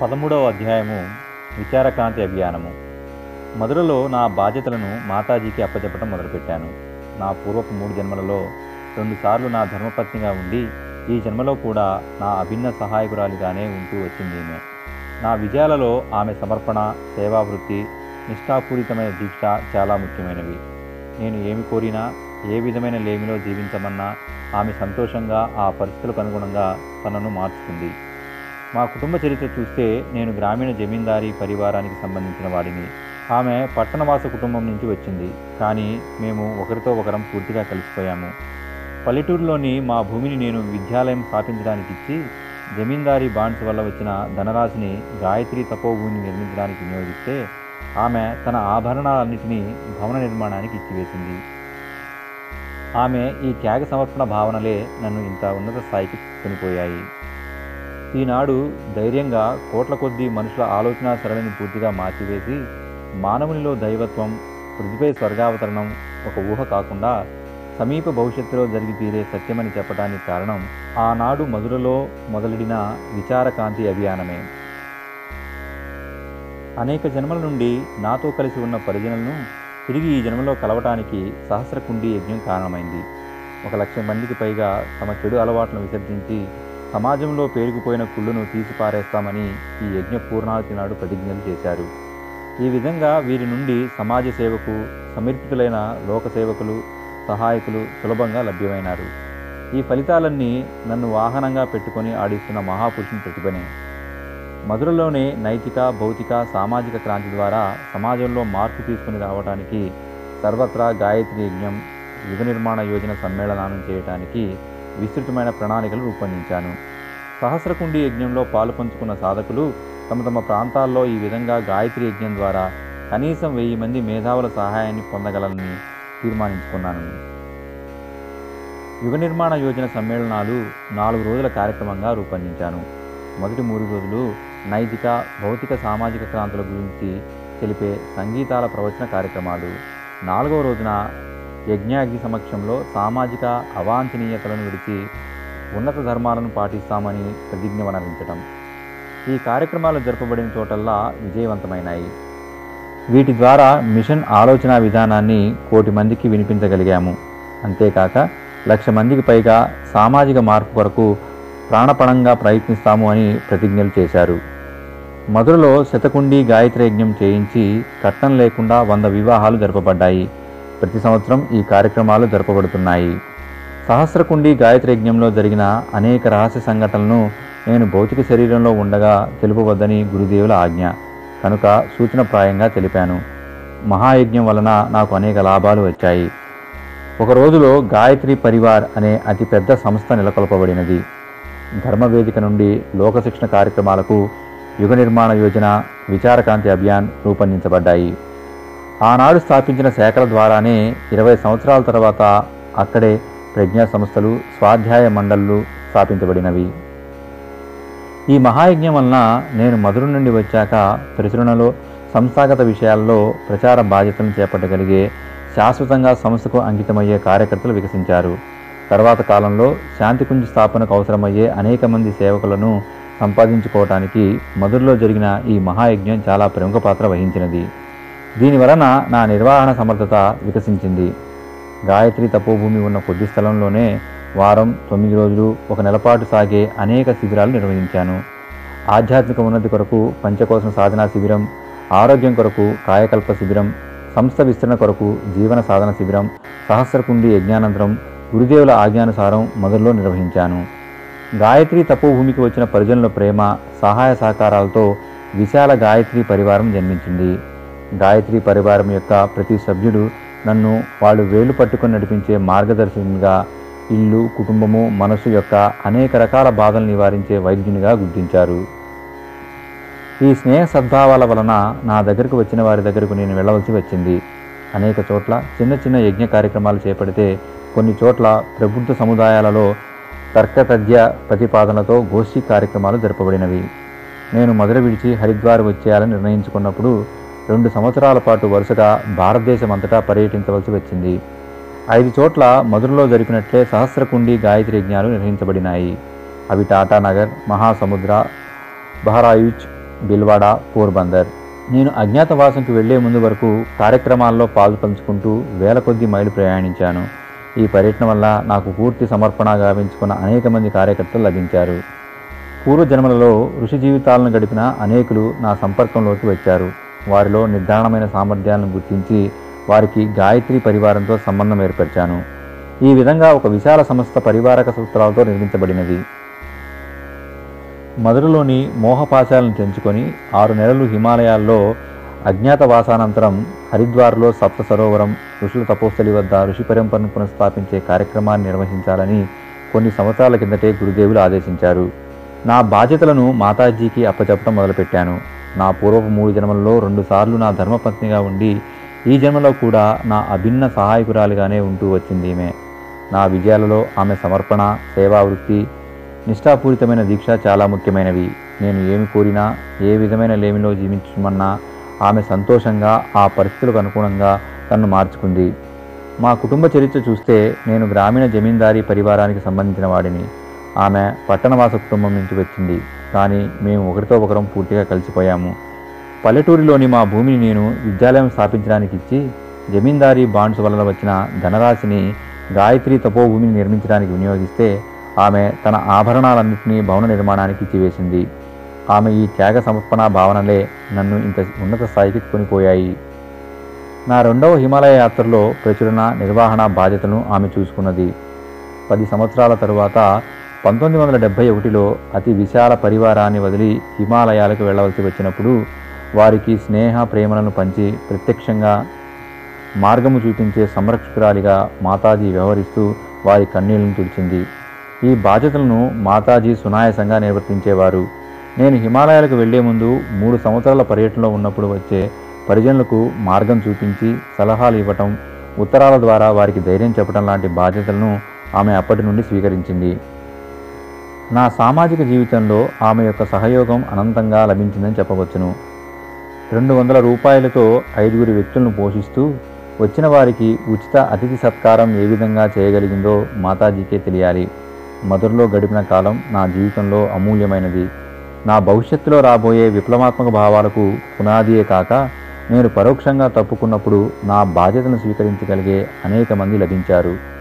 పదమూడవ అధ్యాయము విచారకాంతి అభియానము మధురలో నా బాధ్యతలను మాతాజీకి అప్పచెప్పడం మొదలుపెట్టాను. నా పూర్వపు మూడు జన్మలలో రెండుసార్లు నా ధర్మపత్నిగా ఉండి ఈ జన్మలో కూడా నా అభిన్న సహాయకురాలిగానే ఉంటూ వచ్చింది ఈమె నా విజయాలలో ఆమె సమర్పణ సేవావృత్తి నిష్ఠాపూరితమైన దీక్ష చాలా ముఖ్యమైనవి. నేను ఏమి కోరినా ఏ విధమైన లేమిలో జీవించమన్నా ఆమె సంతోషంగా ఆ పరిస్థితులకు అనుగుణంగా తనను మార్చుకుంది. మా కుటుంబ చరిత్ర చూస్తే నేను గ్రామీణ జమీందారీ పరివారానికి సంబంధించిన వాడిని. ఆమె పట్టణవాస కుటుంబం నుంచి వచ్చింది. కానీ మేము ఒకరితో ఒకరం పూర్తిగా కలిసిపోయాము. పల్లెటూరులోని మా భూమిని నేను విద్యాలయం స్థాపించడానికి ఇచ్చి జమీందారీ బాండ్స్ వల్ల వచ్చిన ధనరాశిని గాయత్రి తపోభూమిని నిర్మించడానికి వినియోగిస్తే ఆమె తన ఆభరణాలన్నింటినీ భవన నిర్మాణానికి ఇచ్చివేసింది. ఆమె ఈ త్యాగ సమర్పణ భావనలే నన్ను ఇంత ఉన్నత స్థాయికి కొనిపోయాయి ఈనాడు ధైర్యంగా కోట్ల కొద్దీ మనుషుల ఆలోచన సరళిని పూర్తిగా మార్చివేసి మానవునిలో దైవత్వం పృథిపై స్వర్గావతరణం ఒక ఊహ కాకుండా సమీప భవిష్యత్తులో జరిగి తీరే సత్యమని చెప్పడానికి కారణం ఆనాడు మధురలో మొదలెడిన విచారకాంతి అభియానమే. అనేక జన్మల నుండి నాతో కలిసి ఉన్న పరిజనులను తిరిగి ఈ జన్మలో కలవటానికి సహస్రకుండి యజ్ఞం కారణమైంది. ఒక లక్ష మందికి పైగా తమ చెడు అలవాట్లను విసర్జించి సమాజంలో పేరుకుపోయిన కుళ్ళును తీసిపారేస్తామని ఈ యజ్ఞ పూర్ణావతి నాడు ప్రతిజ్ఞలు చేశారు. ఈ విధంగా వీరి నుండి సమాజ సేవకు సమర్పితులైన లోక సేవకులు సహాయకులు సులభంగా లభ్యమైనారు. ఈ ఫలితాలన్నీ నన్ను వాహనంగా పెట్టుకొని ఆడిస్తున్న మహాపురుషుని ప్రతిభనే. మధురలోనే నైతిక భౌతిక సామాజిక క్రాంతి ద్వారా సమాజంలో మార్పు తీసుకుని రావడానికి సర్వత్రా గాయత్రి యజ్ఞం యుగ నిర్మాణ యోజన సమ్మేళనాలను చేయడానికి విస్తృతమైన ప్రణాళికలు రూపొందించాను. సహస్రకుండి యజ్ఞంలో పాలు పంచుకున్న సాధకులు తమ తమ ప్రాంతాల్లో ఈ విధంగా గాయత్రి యజ్ఞం ద్వారా కనీసం వెయ్యి మంది మేధావుల సహాయాన్ని పొందగలని తీర్మానించుకున్నాను. యుగ నిర్మాణ యోజన సమ్మేళనాలు నాలుగు రోజుల కార్యక్రమంగా రూపొందించాను. మొదటి మూడు రోజులు నైతిక భౌతిక సామాజిక క్రాంతుల గురించి తెలిపే సంగీతాల ప్రవచన కార్యక్రమాలు. నాలుగవ రోజున యజ్ఞాగ్ని సమక్షంలో సామాజిక అవాంఛనీయతలను విడిచి ఉన్నత ధర్మాలను పాటిస్తామని ప్రతిజ్ఞ వనరించడం ఈ కార్యక్రమాలు జరపబడిన చోటల్లా విజయవంతమైనాయి. వీటి ద్వారా మిషన్ ఆలోచన విధానాన్ని కోటి మందికి వినిపించగలిగాము. అంతేకాక లక్ష మందికి పైగా సామాజిక మార్పు కొరకు ప్రాణపణంగా ప్రయత్నిస్తాము అని ప్రతిజ్ఞలు చేశారు. మధురలో శతకుండి గాయత్రి యజ్ఞం చేయించి కట్నం లేకుండా వంద వివాహాలు జరపబడ్డాయి. ప్రతి సంవత్సరం ఈ కార్యక్రమాలు జరపబడుతున్నాయి. సహస్రకుండి గాయత్రి యజ్ఞంలో జరిగిన అనేక రహస్య సంఘటనలను నేను భౌతిక శరీరంలో ఉండగా తెలుపవద్దని గురుదేవుల ఆజ్ఞ. కనుక సూచనప్రాయంగా తెలిపాను. మహాయజ్ఞం వలన నాకు అనేక లాభాలు వచ్చాయి. ఒక రోజులో గాయత్రి పరివార్ అనే అతిపెద్ద సంస్థ నెలకొల్పబడినది. ధర్మవేదిక నుండి లోకశిక్షణ కార్యక్రమాలకు యుగ నిర్మాణ యోజన విచారకాంతి అభియాన్ రూపొందించబడ్డాయి. ఆనాడు స్థాపించిన శాఖల ద్వారానే ఇరవై సంవత్సరాల తర్వాత అక్కడే ప్రజ్ఞా సంస్థలు స్వాధ్యాయ మండళ్ళు స్థాపించబడినవి. ఈ మహాయజ్ఞం వలన నేను మధుర నుండి వచ్చాక ప్రచురణలో సంస్థాగత విషయాల్లో ప్రచార బాధ్యతలను చేపట్టగలిగే శాశ్వతంగా సంస్థకు అంకితమయ్యే కార్యకర్తలు వికసించారు. తర్వాత కాలంలో శాంతికుంజ స్థాపనకు అవసరమయ్యే అనేక మంది సేవకులను సంపాదించుకోవటానికి మధురలో జరిగిన ఈ మహాయజ్ఞం చాలా ప్రముఖ పాత్ర వహించినది. దీని వలన నా నిర్వహణ సమర్థత వికసించింది. గాయత్రి తపోభూమి ఉన్న కొద్ది స్థలంలోనే వారం తొమ్మిది రోజులు ఒక నెలపాటు సాగే అనేక శిబిరాలు నిర్వహించాను. ఆధ్యాత్మిక ఉన్నతి కొరకు పంచకోశం సాధనా శిబిరం ఆరోగ్యం కొరకు కాయకల్ప శిబిరం సంస్థ విస్తరణ కొరకు జీవన సాధన శిబిరం సహస్రకుండి యజ్ఞానంతరం గురుదేవుల ఆజ్ఞానుసారం మొదల్లో నిర్వహించాను. గాయత్రి తపోభూమికి వచ్చిన పరిజనుల ప్రేమ సహాయ సహకారాలతో విశాల గాయత్రి పరివారం జన్మించింది. గాయత్రి పరివారం యొక్క ప్రతి సభ్యుడు నన్ను వాళ్ళు వేలు పట్టుకొని నడిపించే మార్గదర్శకునిగా ఇల్లు కుటుంబము మనసు యొక్క అనేక రకాల బాధలు నివారించే వైద్యునిగా గుర్తించారు. ఈ స్నేహ సద్భావాల వలన నా దగ్గరకు వచ్చిన వారి దగ్గరకు నేను వెళ్ళవలసి వచ్చింది. అనేక చోట్ల చిన్న చిన్న యజ్ఞ కార్యక్రమాలు చేపడితే కొన్ని చోట్ల ప్రబుద్ధ సముదాయాలలో తర్కతజ్ఞ ప్రతిపాదనతో గోష్ఠీ కార్యక్రమాలు జరపబడినవి. నేను మధుర విడిచి హరిద్వార్ వచ్చేయాలని నిర్ణయించుకున్నప్పుడు రెండు సంవత్సరాల పాటు వరుసగా భారతదేశం అంతటా పర్యటించవలసి వచ్చింది. ఐదు చోట్ల మధురలో జరిపినట్లే సహస్రకుండి గాయత్రి యజ్ఞాలు నిర్వహించబడినాయి. అవి టాటానగర్ మహాసముద్ర బహరాయుచ్ బిల్వాడా పోర్బందర్. నేను అజ్ఞాతవాసంకి వెళ్ళే ముందు వరకు కార్యక్రమాల్లో పాలు పంచుకుంటూ వేల కొద్ది మైలు ప్రయాణించాను. ఈ పర్యటన వల్ల నాకు పూర్తి సమర్పణ గావించుకున్న అనేక మంది కార్యకర్తలు లభించారు. పూర్వజన్మలలో ఋషి జీవితాలను గడిపిన అనేకులు నా సంపర్కంలోకి వచ్చారు. వారిలో నిర్ధారణమైన సామర్థ్యాలను గుర్తించి వారికి గాయత్రి పరివారంతో సంబంధం ఏర్పరిచాను. ఈ విధంగా ఒక విశాల సంస్థ పరివారక సూత్రాలతో నిర్మించబడినది. మధురలోని మోహపాశాలను తెంచుకొని ఆరు నెలలు హిమాలయాల్లో అజ్ఞాతవాసానంతరం హరిద్వార్లో సప్త సరోవరం ఋషుల తపోస్థలి వద్ద ఋషి పరంపరను పునఃస్థాపించే కార్యక్రమాన్ని నిర్వహించాలని కొన్ని సంవత్సరాల కిందటే గురుదేవులు ఆదేశించారు. నా బాధ్యతలను మాతాజీకి అప్పచెప్పడం మొదలుపెట్టాను. నా పూర్వపు మూడు జన్మల్లో రెండుసార్లు నా ధర్మపత్నిగా ఉండి ఈ జన్మలో కూడా నా అభిన్న సహాయకురాలిగానే ఉంటూ వచ్చింది ఈమె నా విజయాలలో ఆమె సమర్పణ సేవా వృత్తి నిష్ఠాపూరితమైన దీక్ష చాలా ముఖ్యమైనవి. నేను ఏమి కోరినా ఏ విధమైన లేమిలో జీవించమన్నా ఆమె సంతోషంగా ఆ పరిస్థితులకు అనుగుణంగా తన్ను మార్చుకుంది. మా కుటుంబ చరిత్ర చూస్తే నేను గ్రామీణ జమీందారీ పరివారానికి సంబంధించిన వాడిని. ఆమె పట్టణవాస కుటుంబం నుంచి వచ్చింది. కానీ మేము ఒకరితో ఒకరం పూర్తిగా కలిసిపోయాము. పల్లెటూరిలోని మా భూమిని నేను విద్యాలయం స్థాపించడానికి ఇచ్చి జమీందారీ బాండ్స్ వలన వచ్చిన ధనరాశిని గాయత్రి తపోభూమిని నిర్మించడానికి వినియోగిస్తే ఆమె తన ఆభరణాలన్నింటినీ భవన నిర్మాణానికి ఇచ్చివేసింది. ఆమె ఈ త్యాగ సమర్పణ భావనలే నన్ను ఇంత ఉన్నత స్థాయికి కొనిపోయాయి నా రెండవ హిమాలయ యాత్రలో ప్రచురణ నిర్వహణ బాధ్యతను ఆమె చూసుకున్నది. పది సంవత్సరాల తరువాత పంతొమ్మిది వందల డెబ్భై ఒకటిలో అతి విశాల పరివారాన్ని వదిలి హిమాలయాలకు వెళ్ళవలసి వచ్చినప్పుడు వారికి స్నేహ ప్రేమలను పంచి ప్రత్యక్షంగా మార్గము చూపించే సంరక్షకురాలిగా మాతాజీ వ్యవహరిస్తూ వారి కన్నీళ్ళను తుడిచింది. ఈ బాధ్యతలను మాతాజీ సునాయాసంగా నిర్వర్తించేవారు. నేను హిమాలయాలకు వెళ్ళే ముందు మూడు సంవత్సరాల పర్యటనలో ఉన్నప్పుడు వచ్చే పరిజనులకు మార్గం చూపించి సలహాలు ఇవ్వటం ఉత్తరాల ద్వారా వారికి ధైర్యం చెప్పడం లాంటి బాధ్యతలను ఆమె అప్పటి నుండి స్వీకరించింది. నా సామాజిక జీవితంలో ఆమె యొక్క సహయోగం అనంతంగా లభించిందని చెప్పవచ్చును. రెండు వందల రూపాయలతో ఐదుగురు వ్యక్తులను పోషిస్తూ వచ్చిన వారికి ఉచిత అతిథి సత్కారం ఏ విధంగా చేయగలిగిందో మాతాజీకే తెలియాలి. మధురలో గడిపిన కాలం నా జీవితంలో అమూల్యమైనది. నా భవిష్యత్తులో రాబోయే విప్లవాత్మక భావాలకు పునాదియే కాక నేను పరోక్షంగా తప్పుకున్నప్పుడు నా బాధ్యతను స్వీకరించగలిగే అనేక మంది లభించారు.